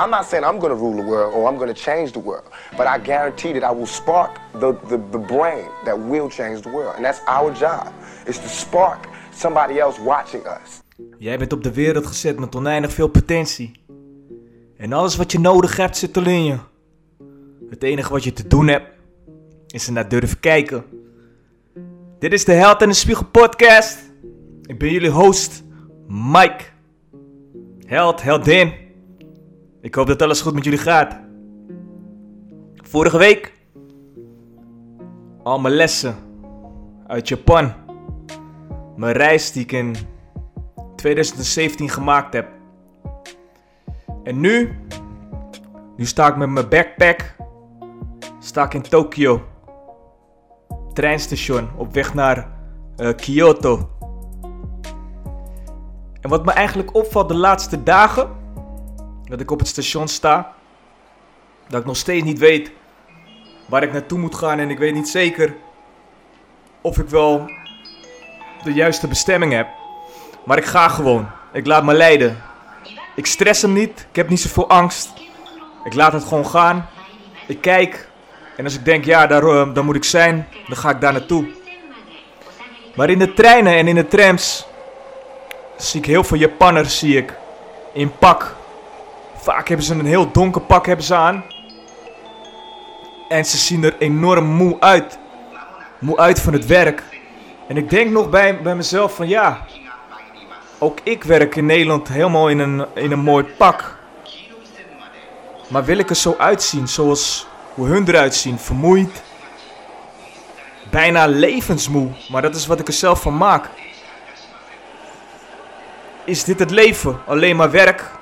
I'm not saying I'm going to rule the world or I'm going to change the world, but I guarantee that I will spark the, the, the brain that will change the world. And that's our job, is to spark somebody else watching us. Jij bent op de wereld gezet met oneindig veel potentie. En alles wat je nodig hebt zit al in je. Het enige wat je te doen hebt, is er naar durven kijken. Dit is de Held en de Spiegel podcast. Ik ben jullie host, Mike. Held, heldin. Ik hoop dat alles goed met jullie gaat. Vorige week al mijn lessen uit Japan. Mijn reis die ik in 2017 gemaakt heb. En nu, nu sta ik met mijn backpack, sta ik in Tokio. Treinstation op weg naar eh, Kyoto. En wat me eigenlijk opvalt de laatste dagen, dat ik op het station sta, dat ik nog steeds niet weet waar ik naartoe moet gaan en ik weet niet zeker of ik wel de juiste bestemming heb. Maar ik ga gewoon. Ik laat me leiden. Ik stress hem niet. Ik heb niet zoveel angst. Ik laat het gewoon gaan. Ik kijk. En als ik denk, ja, daar, uh, moet ik zijn, dan ga ik daar naartoe. Maar in de treinen en in de trams zie ik heel veel Japanners zie ik, in pak. Vaak hebben ze een heel donker pak hebben ze aan. En ze zien er enorm moe uit. Moe uit van het werk. En ik denk nog bij, bij mezelf van ja, ook ik werk in Nederland helemaal in een, in een mooi pak. Maar wil ik er zo uitzien zoals hoe hun eruit zien? Vermoeid. Bijna levensmoe. Maar dat is wat ik er zelf van maak. Is dit het leven? Alleen maar werk?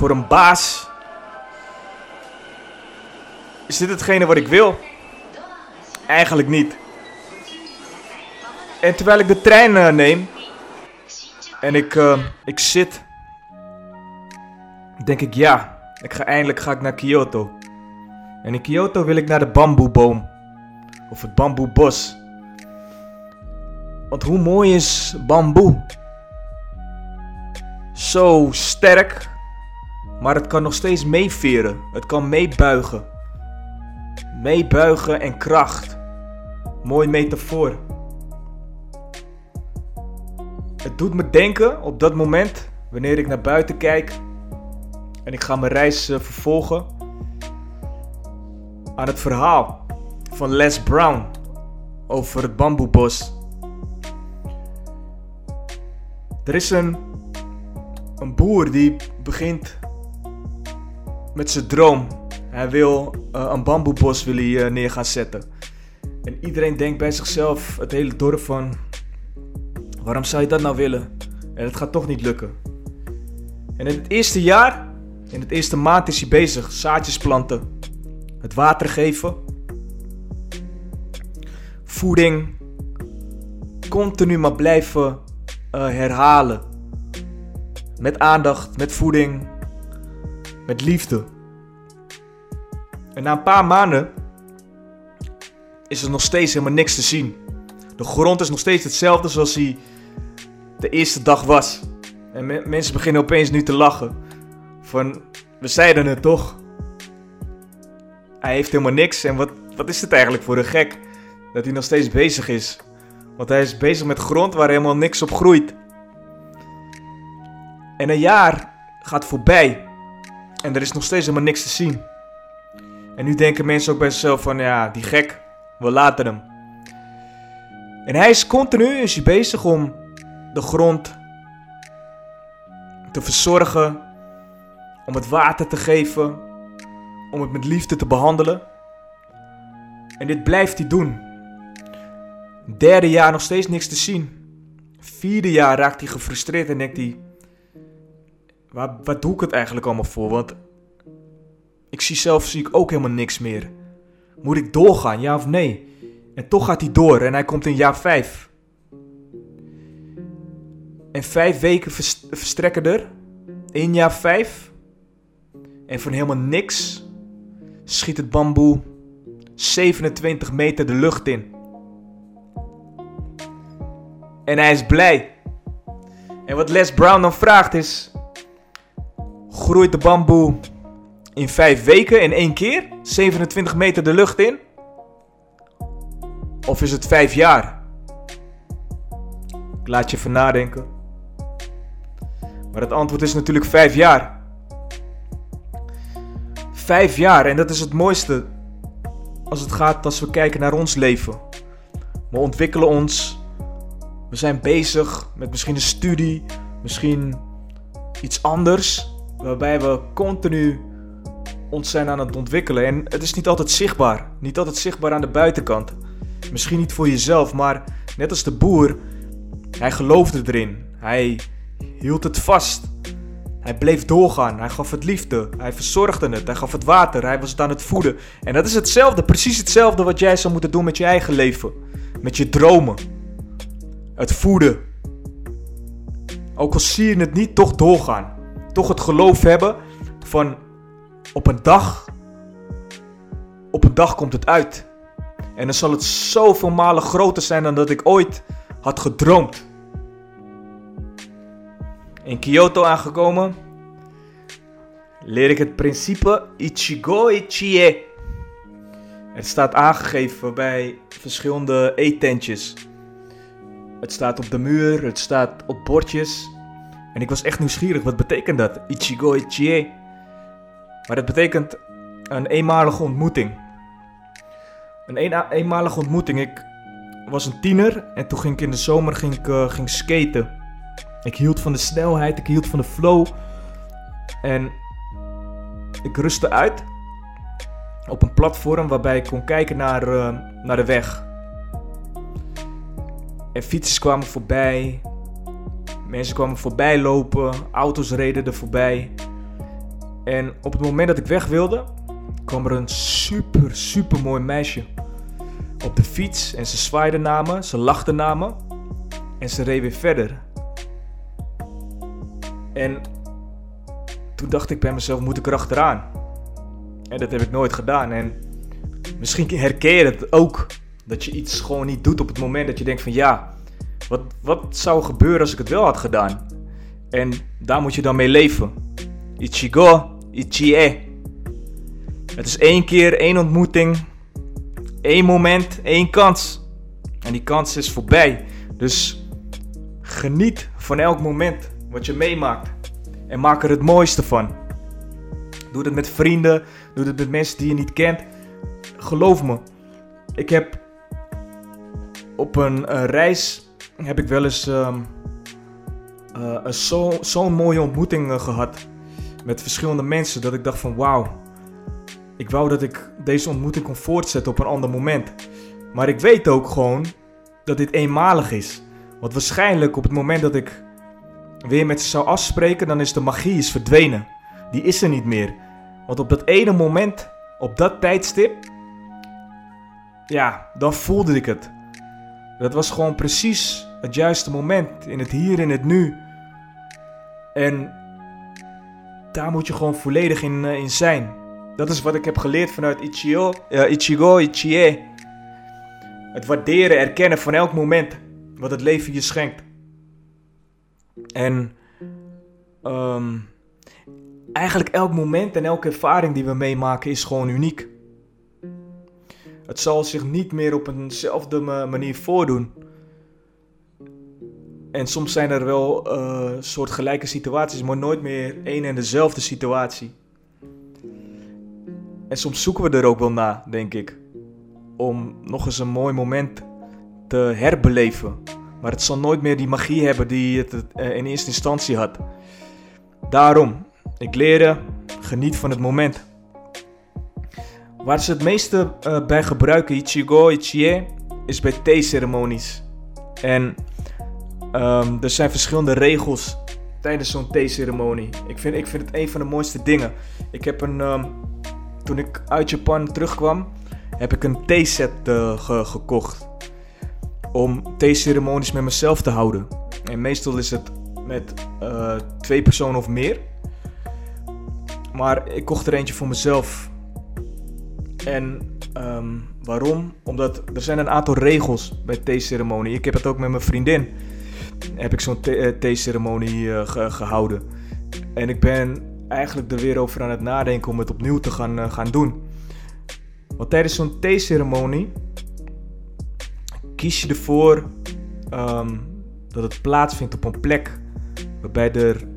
Voor een baas? Is dit hetgene wat ik wil? Eigenlijk niet. En terwijl ik de trein uh, neem en ik, uh, ik zit, denk ik ja, ik ga eindelijk ga ik naar Kyoto. En in Kyoto wil ik naar de bamboeboom of het bamboebos. Want hoe mooi is bamboe? Zo sterk, maar het kan nog steeds meeveren. Het kan meebuigen. Meebuigen en kracht. Mooi metafoor. Het doet me denken op dat moment, wanneer ik naar buiten kijk en ik ga mijn reis uh, vervolgen, aan het verhaal van Les Brown over het bamboebos. Er is een, een boer die begint met zijn droom. Hij wil uh, een bamboebos wil uh, neer gaan zetten. En iedereen denkt bij zichzelf, het hele dorp van... Waarom zou je dat nou willen? En het gaat toch niet lukken. En in het eerste jaar, in het eerste maand is hij bezig. Zaadjes planten. Het water geven. Voeding. Continu maar blijven uh, herhalen. Met aandacht, met voeding. Met liefde. En na een paar maanden is er nog steeds helemaal niks te zien. De grond is nog steeds hetzelfde zoals hij de eerste dag was. En me mensen beginnen opeens nu te lachen. Van, we zeiden het toch? Hij heeft helemaal niks. En wat, wat is het eigenlijk voor een gek? Dat hij nog steeds bezig is. Want hij is bezig met grond waar helemaal niks op groeit. En een jaar gaat voorbij. En er is nog steeds helemaal niks te zien. En nu denken mensen ook bij zichzelf van, ja, die gek, we laten hem. En hij is continu bezig om de grond te verzorgen, om het water te geven, om het met liefde te behandelen. En dit blijft hij doen. Derde jaar nog steeds niks te zien. Vierde jaar raakt hij gefrustreerd en denkt hij: waar, doe ik het eigenlijk allemaal voor? Want ik zie zelf zie ik ook helemaal niks meer. Moet ik doorgaan, ja of nee? En toch gaat hij door en hij komt in jaar 5. En vijf weken verstrekken er. In jaar 5. En van helemaal niks schiet het bamboe 27 meter de lucht in. En hij is blij. En wat Les Brown dan vraagt is: groeit de bamboe in vijf weken in één keer? 27 meter de lucht in? Of is het vijf jaar? Ik laat je even nadenken. Maar het antwoord is natuurlijk vijf jaar. Vijf jaar, en dat is het mooiste als het gaat als we kijken naar ons leven. We ontwikkelen ons. We zijn bezig met misschien een studie, misschien iets anders, waarbij we continu ons zijn aan het ontwikkelen. En het is niet altijd zichtbaar, niet altijd zichtbaar aan de buitenkant. Misschien niet voor jezelf, maar net als de boer, hij geloofde erin. Hij hield het vast. Hij bleef doorgaan. Hij gaf het liefde. Hij verzorgde het. Hij gaf het water. Hij was het aan het voeden. En dat is hetzelfde, precies hetzelfde wat jij zou moeten doen met je eigen leven. Met je dromen. Het voeden. Ook al zie je het niet, toch doorgaan. Toch het geloof hebben van op een dag. Op een dag komt het uit. En dan zal het zoveel malen groter zijn dan dat ik ooit had gedroomd. In Kyoto aangekomen, leer ik het principe Ichigo Ichie. Het staat aangegeven bij verschillende eetentjes. Het staat op de muur, het staat op bordjes. En ik was echt nieuwsgierig, wat betekent dat? Ichigo Ichie. Maar het betekent een eenmalige ontmoeting. Een eenmalige ontmoeting. Ik was een tiener en toen ging ik in de zomer ging ik, uh, ging skaten. Ik hield van de snelheid, ik hield van de flow. En ik rustte uit op een platform waarbij ik kon kijken naar, uh, naar de weg. En fietsers kwamen voorbij. Mensen kwamen voorbij lopen. Auto's reden er voorbij. En op het moment dat ik weg wilde, kwam er een super, super mooi meisje op de fiets. En ze zwaaide naar me, ze lachte naar me. En ze reed weer verder. En toen dacht ik bij mezelf, moet ik erachteraan? En dat heb ik nooit gedaan. En misschien herken je het ook. Dat je iets gewoon niet doet op het moment dat je denkt van ja, wat, wat zou gebeuren als ik het wel had gedaan? En daar moet je dan mee leven. Ichigo, Ichie. Het is één keer, één ontmoeting, één moment, één kans. En die kans is voorbij. Dus geniet van elk moment wat je meemaakt. En maak er het mooiste van. Doe het met vrienden, doe het met mensen die je niet kent. Geloof me, ik heb op een reis heb ik wel eens um, uh, zo'n zo mooie ontmoeting uh, gehad met verschillende mensen dat ik dacht van wauw, ik wou dat ik deze ontmoeting kon voortzetten op een ander moment. Maar ik weet ook gewoon dat dit eenmalig is. Want waarschijnlijk op het moment dat ik weer met ze zou afspreken, dan is de magie is verdwenen. Die is er niet meer. Want op dat ene moment, op dat tijdstip, ja, dan voelde ik het. Dat was gewoon precies het juiste moment, in het hier, in het nu. En daar moet je gewoon volledig in, uh, in zijn. Dat is wat ik heb geleerd vanuit Ichigo, uh, Ichigo Ichie. Het waarderen, erkennen van elk moment wat het leven je schenkt. En um, eigenlijk elk moment en elke ervaring die we meemaken is gewoon uniek. Het zal zich niet meer op eenzelfde manier voordoen. En soms zijn er wel uh, soortgelijke situaties, maar nooit meer één en dezelfde situatie. En soms zoeken we er ook wel naar, denk ik. Om nog eens een mooi moment te herbeleven. Maar het zal nooit meer die magie hebben die het eh, in eerste instantie had. Daarom, ik leerde, geniet van het moment. Waar ze het meeste bij gebruiken, Ichigo, Ichie, is bij theeceremonies. En um, er zijn verschillende regels tijdens zo'n theeceremonie. Ik vind, ik vind het een van de mooiste dingen. Ik heb een, um, toen ik uit Japan terugkwam, heb ik een theeset uh, ge gekocht om theeceremonies met mezelf te houden. En meestal is het met uh, twee personen of meer. Maar ik kocht er eentje voor mezelf. En um, waarom? Omdat er zijn een aantal regels bij theeceremonie. Ik heb het ook met mijn vriendin. Heb ik zo'n theeceremonie uh, ge gehouden. En ik ben eigenlijk er weer over aan het nadenken om het opnieuw te gaan, eh, gaan doen. Want tijdens zo'n theeceremonie kies je ervoor ehm, dat het plaatsvindt op een plek waarbij er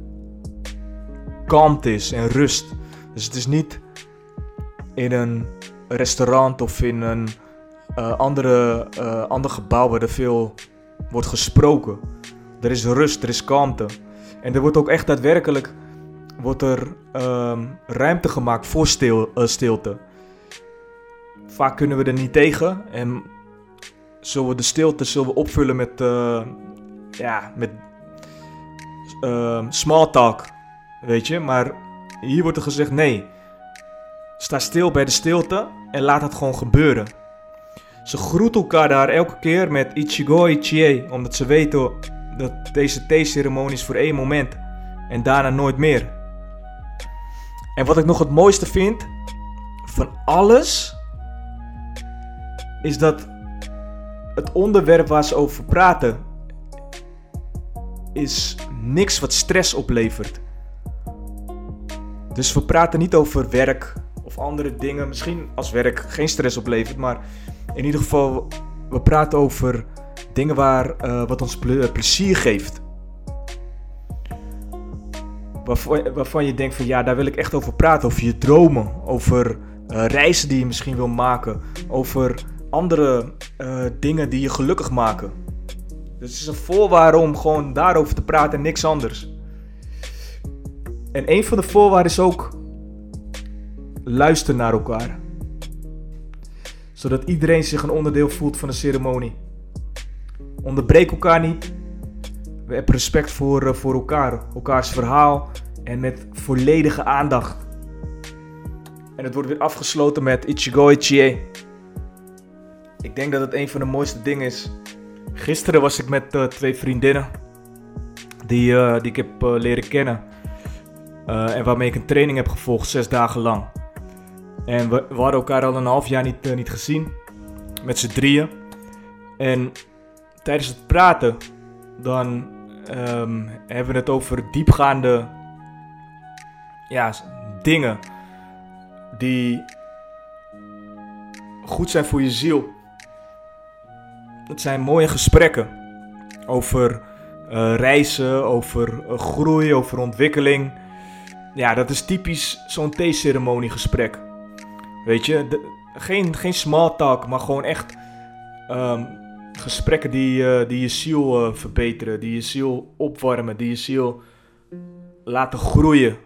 kalmte is en rust. Dus het is niet in een restaurant of in een andere, ander gebouw waar er veel wordt gesproken. Er is rust, er is kalmte. En er wordt ook echt daadwerkelijk wordt er, um, ruimte gemaakt voor uh, stilte. Vaak kunnen we er niet tegen en zullen we de stilte zullen we opvullen met, ja, met ehm, small talk, weet je. Maar hier wordt er gezegd nee, sta stil bij de stilte en laat het gewoon gebeuren. Ze groeten elkaar daar elke keer met Ichigo Ichie, omdat ze weten dat deze theeceremonie is voor één moment en daarna nooit meer. En wat ik nog het mooiste vind van alles, is dat het onderwerp waar ze over praten, is niks wat stress oplevert. Dus we praten niet over werk of andere dingen. Misschien als werk geen stress oplevert, maar in ieder geval, we praten over dingen waar, uh, wat ons plezier geeft. Waarvan, waarvan, je denkt van ja, daar wil ik echt over praten. Over je dromen, over uh, reizen die je misschien wil maken, over andere dingen die je gelukkig maken. Dus het is een voorwaarde om gewoon daarover te praten en niks anders. En een van de voorwaarden is ook luisteren naar elkaar zodat iedereen zich een onderdeel voelt van de ceremonie. Onderbreek elkaar niet. We hebben respect voor, eh, voor elkaar, elkaars verhaal en met volledige aandacht. En het wordt weer afgesloten met Ichigo Ichie. Ik denk dat het een van de mooiste dingen is. Gisteren was ik met uh, twee vriendinnen die, uh, die ik heb leren kennen. en waarmee ik een training heb gevolgd, zes dagen lang. En we, we, hadden elkaar al een half jaar niet, uh, niet gezien. Met z'n drieën. En tijdens het praten, dan um, hebben we het over diepgaande ja, dingen die goed zijn voor je ziel. Het zijn mooie gesprekken over uh, reizen, over uh, groei, over ontwikkeling. Ja, dat is typisch zo'n theeceremoniegesprek. Weet je, geen, geen small talk, maar gewoon echt um, gesprekken die, uh, die je ziel uh, verbeteren, die je ziel opwarmen, die je ziel laten groeien.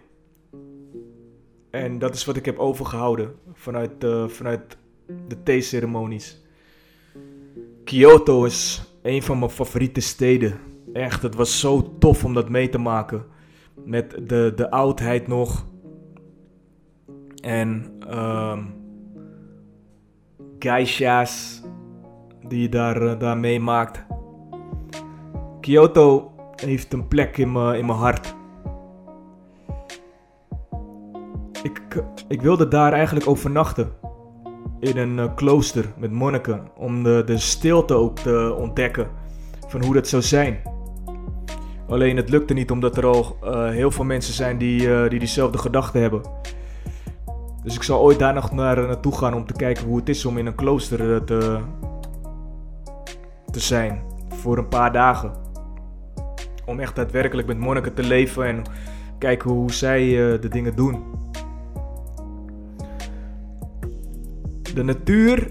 En dat is wat ik heb overgehouden vanuit, uh, vanuit de theeceremonies. Kyoto is een van mijn favoriete steden. Echt, het was zo tof om dat mee te maken. Met de, de oudheid nog. En um, geisha's die je daar, uh, daar meemaakt. Kyoto heeft een plek in mijn in hart. Ik, ik wilde daar eigenlijk overnachten. In een uh, klooster met monniken. Om de, de stilte ook te ontdekken. Van hoe dat zou zijn. Alleen het lukte niet omdat er al uh, heel veel mensen zijn die, die diezelfde gedachten hebben. Dus ik zal ooit daar nog naar, naartoe gaan om te kijken hoe het is om in een klooster eh, te, te zijn. Voor een paar dagen. Om echt daadwerkelijk met monniken te leven en kijken hoe zij uh, de dingen doen. De natuur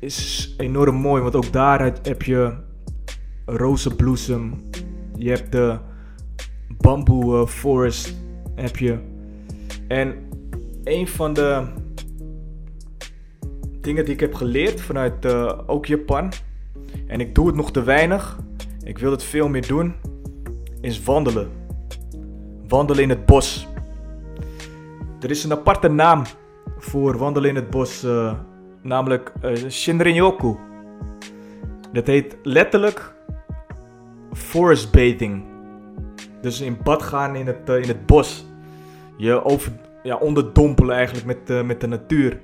is enorm mooi, want ook daar heb je rozenbloesem. Je hebt de bamboe uh, forest. Heb je. En een van de dingen die ik heb geleerd vanuit uh, ook Japan, en ik doe het nog te weinig, ik wil het veel meer doen, is wandelen. Wandelen in het bos. Er is een aparte naam voor wandelen in het bos, uh, namelijk uh, Shinrin-yoku. Dat heet letterlijk forest bathing. Dus in bad gaan in het, in het bos. Je over, ja, onderdompelen eigenlijk met, uh, met de natuur.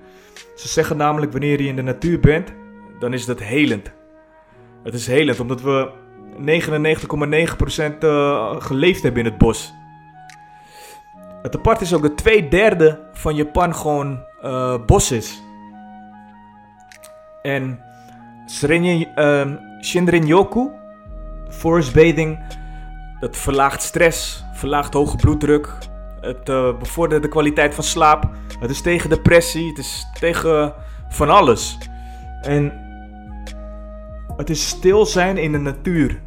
Ze zeggen namelijk wanneer je in de natuur bent, dan is dat helend. Het is helend omdat we 99,9% uh, geleefd hebben in het bos. het apart is ook dat twee derde van Japan gewoon uh, bos is. En uh, Shinrin-yoku, forest bathing, dat verlaagt stress, verlaagt hoge bloeddruk. Het uh, bevordert de kwaliteit van slaap. Het is tegen depressie, het is tegen van alles. En het is stil zijn in de natuur.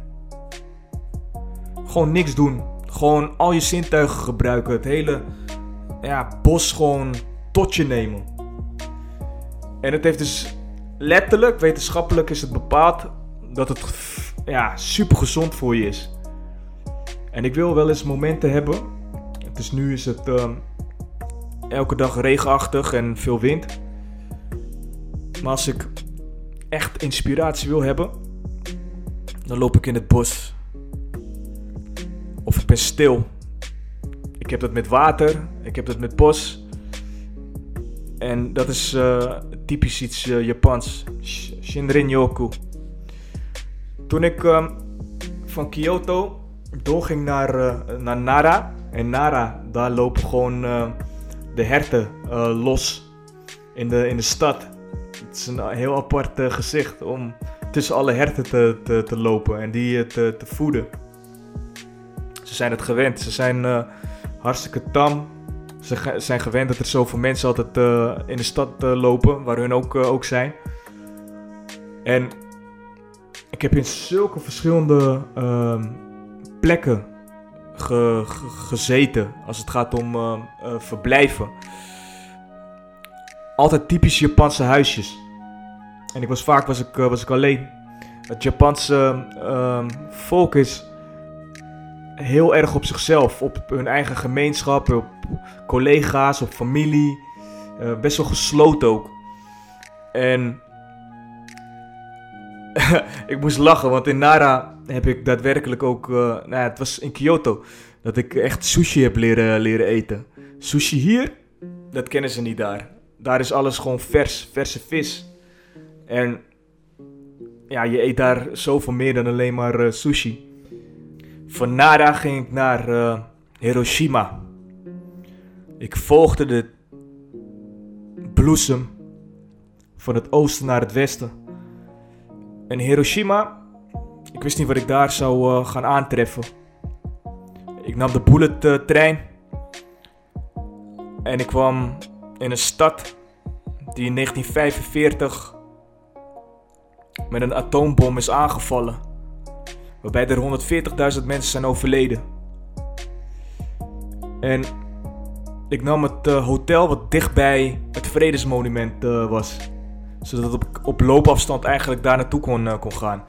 Gewoon niks doen. Gewoon al je zintuigen gebruiken. Het hele ja, bos gewoon tot je nemen. En het heeft dus letterlijk, wetenschappelijk is het bepaald dat het ja, super gezond voor je is. En ik wil wel eens momenten hebben. Dus nu is het uh, elke dag regenachtig en veel wind. Maar als ik echt inspiratie wil hebben, dan loop ik in het bos. Of ik ben stil. Ik heb dat met water, ik heb dat met bos. En dat is uh, typisch iets uh, Japans. Shinrin-yoku. Toen ik uh, van Kyoto doorging naar, uh, naar Nara. En Nara, daar lopen gewoon de herten los in de, in de stad. Het is een heel apart gezicht om tussen alle herten te, te, te lopen en die te, te voeden. Ze zijn het gewend. Ze zijn hartstikke tam. Ze zijn gewend dat er zoveel mensen altijd in de stad lopen, waar hun ook, ook zijn. En ik heb in zulke verschillende ehm, plekken ge ge gezeten als het gaat om verblijven. Altijd typisch Japanse huisjes. En ik was vaak was ik, was ik alleen. Het Japanse ehm, volk is heel erg op zichzelf, op hun eigen gemeenschap, op collega's, op familie. Best wel gesloten ook. En ik moest lachen, want in Nara heb ik daadwerkelijk ook, uh, nou ja, het was in Kyoto, dat ik echt sushi heb leren, leren eten. Sushi hier, dat kennen ze niet daar. Daar is alles gewoon vers, verse vis. En ja, je eet daar zoveel meer dan alleen maar uh, sushi. Van Nara ging ik naar uh, Hiroshima. Ik volgde de bloesem van het oosten naar het westen. En Hiroshima, ik wist niet wat ik daar zou uh, gaan aantreffen. Ik nam de bullet uh, trein en ik kwam in een stad die in 1945 met een atoombom is aangevallen waarbij er 140.000 mensen zijn overleden. En ik nam het uh, hotel wat dichtbij het Vredesmonument was. Zodat ik op, loopafstand eigenlijk daar naartoe kon, kon gaan.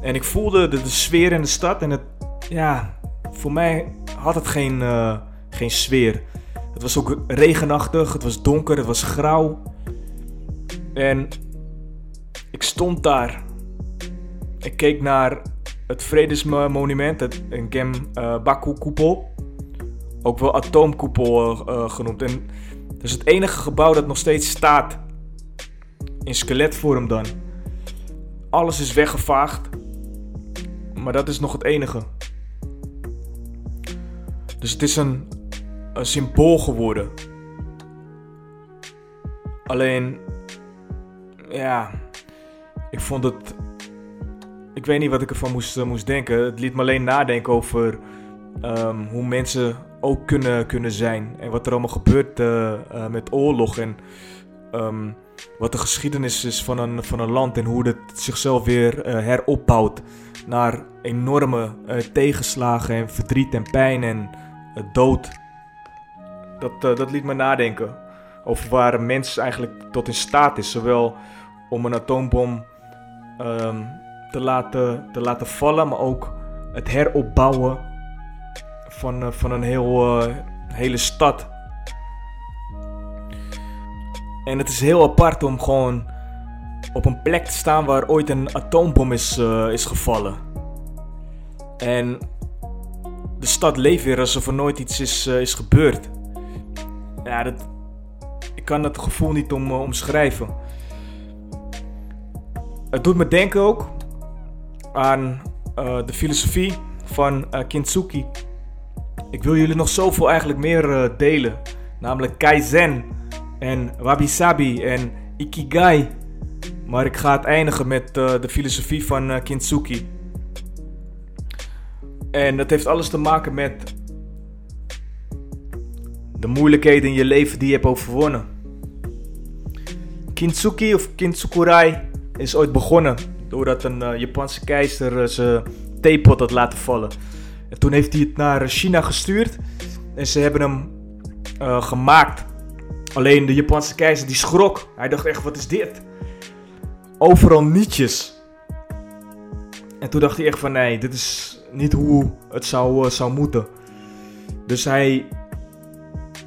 En ik voelde de, sfeer in de stad en het, ja, voor mij had het geen, geen sfeer. Het was ook regenachtig, het was donker, het was grauw. En ik stond daar. Ik keek naar het Vredesmonument, het, Gem uh, Baku-koepel. Ook wel atoomkoepel uh, genoemd. En dat is het enige gebouw dat nog steeds staat. In skeletvorm dan. Alles is weggevaagd. Maar dat is nog het enige. Dus het is een, een symbool geworden. Alleen, ja, ik vond het ik weet niet wat ik ervan moest, uh, moest denken. Het liet me alleen nadenken over um, hoe mensen ook kunnen, kunnen zijn. En wat er allemaal gebeurt uh, uh, met oorlog. En um, wat de geschiedenis is van een, van een land. En hoe het zichzelf weer heropbouwt. Naar enorme tegenslagen en verdriet en pijn en dood. Dat, dat liet me nadenken. Over waar een mens eigenlijk tot in staat is. Zowel om een atoombom um, te laten, te laten vallen, maar ook het heropbouwen van, van een heel, hele stad. En het is heel apart om gewoon op een plek te staan waar ooit een atoombom is, uh, is gevallen. En de stad leeft weer alsof er nooit iets is, is gebeurd. Ja, dat, ik kan dat gevoel niet om, omschrijven. Het doet me denken ook aan de filosofie van Kintsugi Ik wil jullie nog zoveel eigenlijk meer delen. Namelijk Kaizen en Wabi Sabi en Ikigai. Maar ik ga het eindigen met uh, de filosofie van uh. En dat heeft alles te maken met de moeilijkheden in je leven die je hebt overwonnen. Kintsugi of Kintsukurai is ooit begonnen doordat een uh, Japanse keizer zijn theepot had laten vallen. En toen heeft hij het naar China gestuurd en ze hebben hem gemaakt. Alleen de Japanse keizer die schrok. Hij dacht echt, wat is dit? Overal nietjes. En toen dacht hij echt van, nee, dit is niet hoe het zou, uh, zou moeten. Dus hij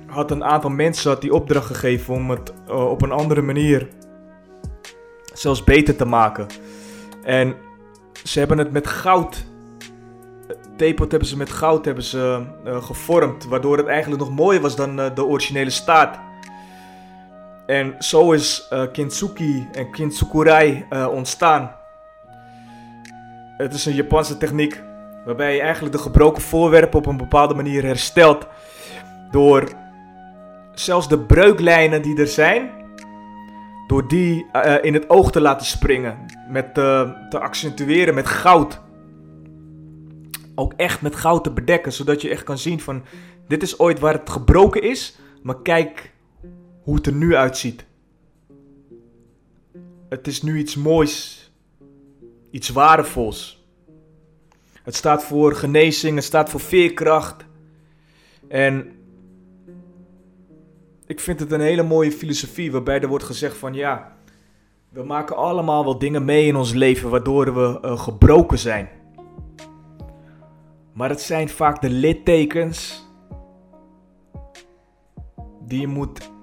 had een aantal mensen had die opdracht gegeven om het uh, op een andere manier zelfs beter te maken. En ze hebben het met goud. Theepot hebben ze met goud hebben ze, uh, gevormd. Waardoor het eigenlijk nog mooier was dan de originele staat. En zo is uh, en kintsukurai uh, ontstaan. Het is een Japanse techniek waarbij je eigenlijk de gebroken voorwerpen op een bepaalde manier herstelt. Door zelfs de breuklijnen die er zijn, door die uh, in het oog te laten springen. Met te accentueren met goud. Ook echt met goud te bedekken, zodat je echt kan zien van dit is ooit waar het gebroken is. Maar kijk hoe het er nu uitziet. Het is nu iets moois, iets waardevols. Het staat voor genezing, het staat voor veerkracht. En ik vind het een hele mooie filosofie waarbij er wordt gezegd van ja, we maken allemaal wel dingen mee in ons leven waardoor we uh, gebroken zijn. Maar het zijn vaak de littekens die je moet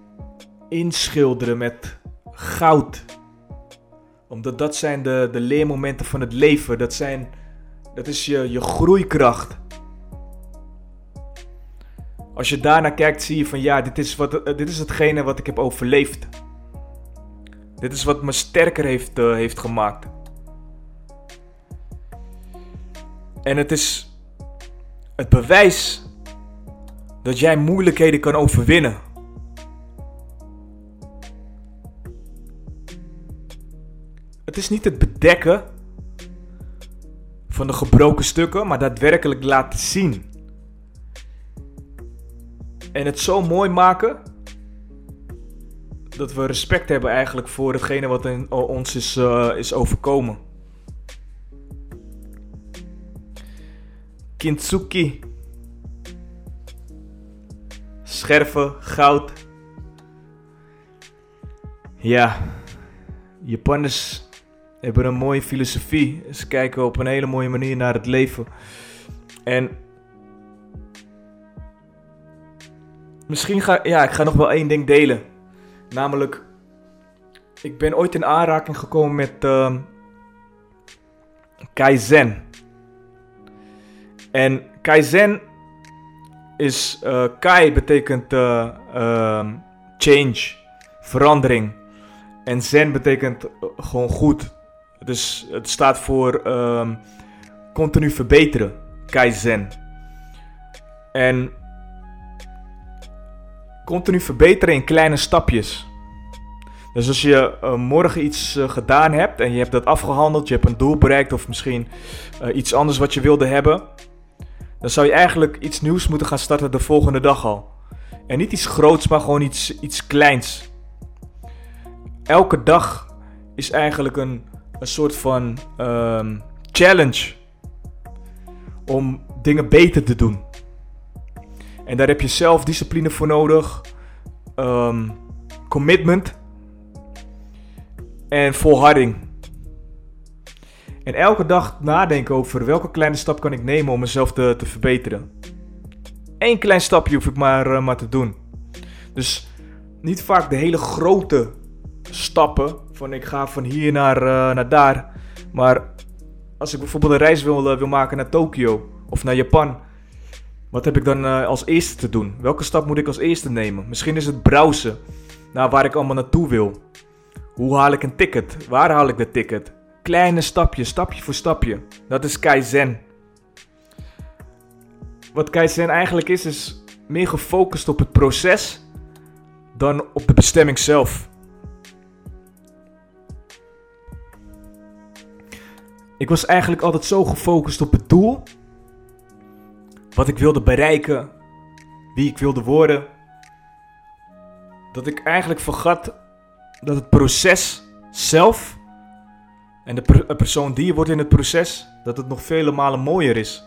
inschilderen met goud. Omdat dat zijn de, de leermomenten van het leven. Dat, zijn, dat is je, je groeikracht. Als je daarnaar kijkt, zie je van ja, dit is, wat, dit is hetgene wat ik heb overleefd. Dit is wat me sterker heeft, uh, heeft gemaakt. En het is het bewijs dat jij moeilijkheden kan overwinnen. Het is niet het bedekken van de gebroken stukken, maar daadwerkelijk laten zien. En het zo mooi maken dat we respect hebben eigenlijk voor hetgene wat in ons is, uh, is overkomen. Kintsuki. Scherven, goud. Ja, Japanners hebben een mooie filosofie. Ze kijken op een hele mooie manier naar het leven. En misschien ga ja, ik ga nog wel één ding delen. Namelijk, ik ben ooit in aanraking gekomen met uh, Kaizen. En Kaizen is, uh, Kai betekent uh, change, verandering. En Zen betekent gewoon goed. Dus het staat voor um, continu verbeteren. Kaizen. En continu verbeteren in kleine stapjes. Dus als je uh, morgen iets uh, gedaan hebt en je hebt dat afgehandeld, je hebt een doel bereikt of misschien uh, iets anders wat je wilde hebben, dan zou je eigenlijk iets nieuws moeten gaan starten de volgende dag al. En niet iets groots, maar gewoon iets, iets kleins. Elke dag is eigenlijk een een soort van um, challenge om dingen beter te doen. En daar heb je zelfdiscipline voor nodig, um, commitment en volharding. En elke dag nadenken over welke kleine stap kan ik nemen om mezelf te, te verbeteren. Eén klein stapje hoef ik maar, uh, maar te doen. Dus niet vaak de hele grote stappen. Van ik ga van hier naar, uh, naar daar. Maar als ik bijvoorbeeld een reis wil, uh, wil maken naar Tokio of naar Japan. Wat heb ik dan uh, als eerste te doen? Welke stap moet ik als eerste nemen? Misschien is het browsen naar waar ik allemaal naartoe wil. Hoe haal ik een ticket? Waar haal ik de ticket? Kleine stapje, stapje voor stapje. Dat is Kaizen. wat Kaizen eigenlijk is, is meer gefocust op het proces dan op de bestemming zelf. Ik was eigenlijk altijd zo gefocust op het doel. Wat ik wilde bereiken. Wie ik wilde worden. Dat ik eigenlijk vergat dat het proces zelf. En de persoon die je wordt in het proces. Dat het nog vele malen mooier is.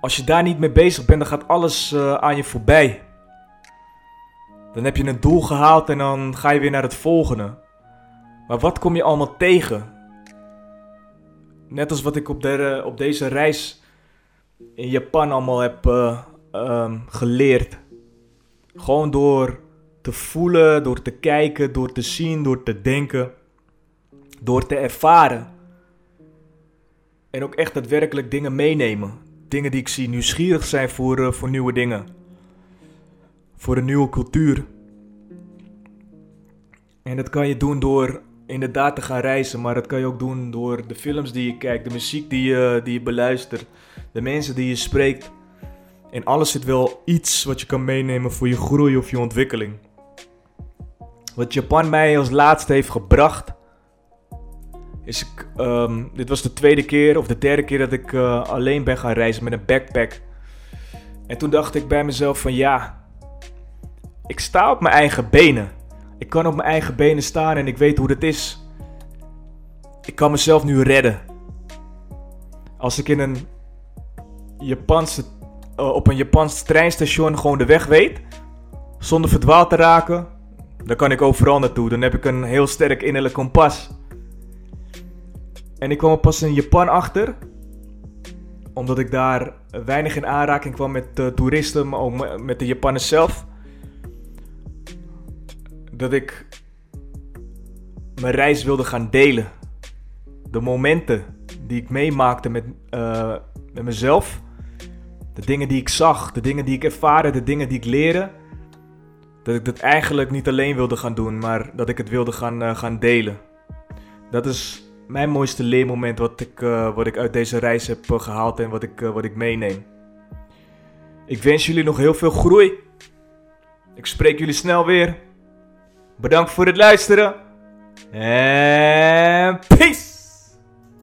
Als je daar niet mee bezig bent, dan gaat alles uh, aan je voorbij. Dan heb je een doel gehaald en dan ga je weer naar het volgende. Maar wat kom je allemaal tegen? Net als wat ik op, de, op deze reis in Japan allemaal heb uh, um, geleerd. Gewoon door te voelen, door te kijken, door te zien, door te denken, door te ervaren. En ook echt daadwerkelijk dingen meenemen. Dingen die ik zie, nieuwsgierig zijn voor, uh, voor nieuwe dingen. Voor een nieuwe cultuur. En dat kan je doen door inderdaad te gaan reizen. Maar dat kan je ook doen door de films die je kijkt, de muziek die je, die je beluistert, de mensen die je spreekt. In alles zit wel iets wat je kan meenemen voor je groei of je ontwikkeling. Wat Japan mij als laatste heeft gebracht. Is ehm, dit was de tweede keer of de derde keer dat ik uh, alleen ben gaan reizen met een backpack. En toen dacht ik bij mezelf van ja, ik sta op mijn eigen benen. Ik kan op mijn eigen benen staan en ik weet hoe dat is. Ik kan mezelf nu redden. Als ik in een Japanse, uh, op een Japans treinstation gewoon de weg weet, zonder verdwaald te raken, dan kan ik overal naartoe. Dan heb ik een heel sterk innerlijk kompas. En ik kwam er pas in Japan achter, omdat ik daar weinig in aanraking kwam met uh, toeristen, maar ook met de Japanners zelf dat ik mijn reis wilde gaan delen. De momenten die ik meemaakte met, uh, met mezelf. De dingen die ik zag, de dingen die ik ervaren, de dingen die ik leerde. Dat ik dat eigenlijk niet alleen wilde gaan doen, maar dat ik het wilde gaan, uh, gaan delen. Dat is mijn mooiste leermoment wat ik, uh, wat ik uit deze reis heb gehaald en wat ik, wat ik meeneem. Ik wens jullie nog heel veel groei. Ik spreek jullie snel weer. Bedankt voor het luisteren. En peace!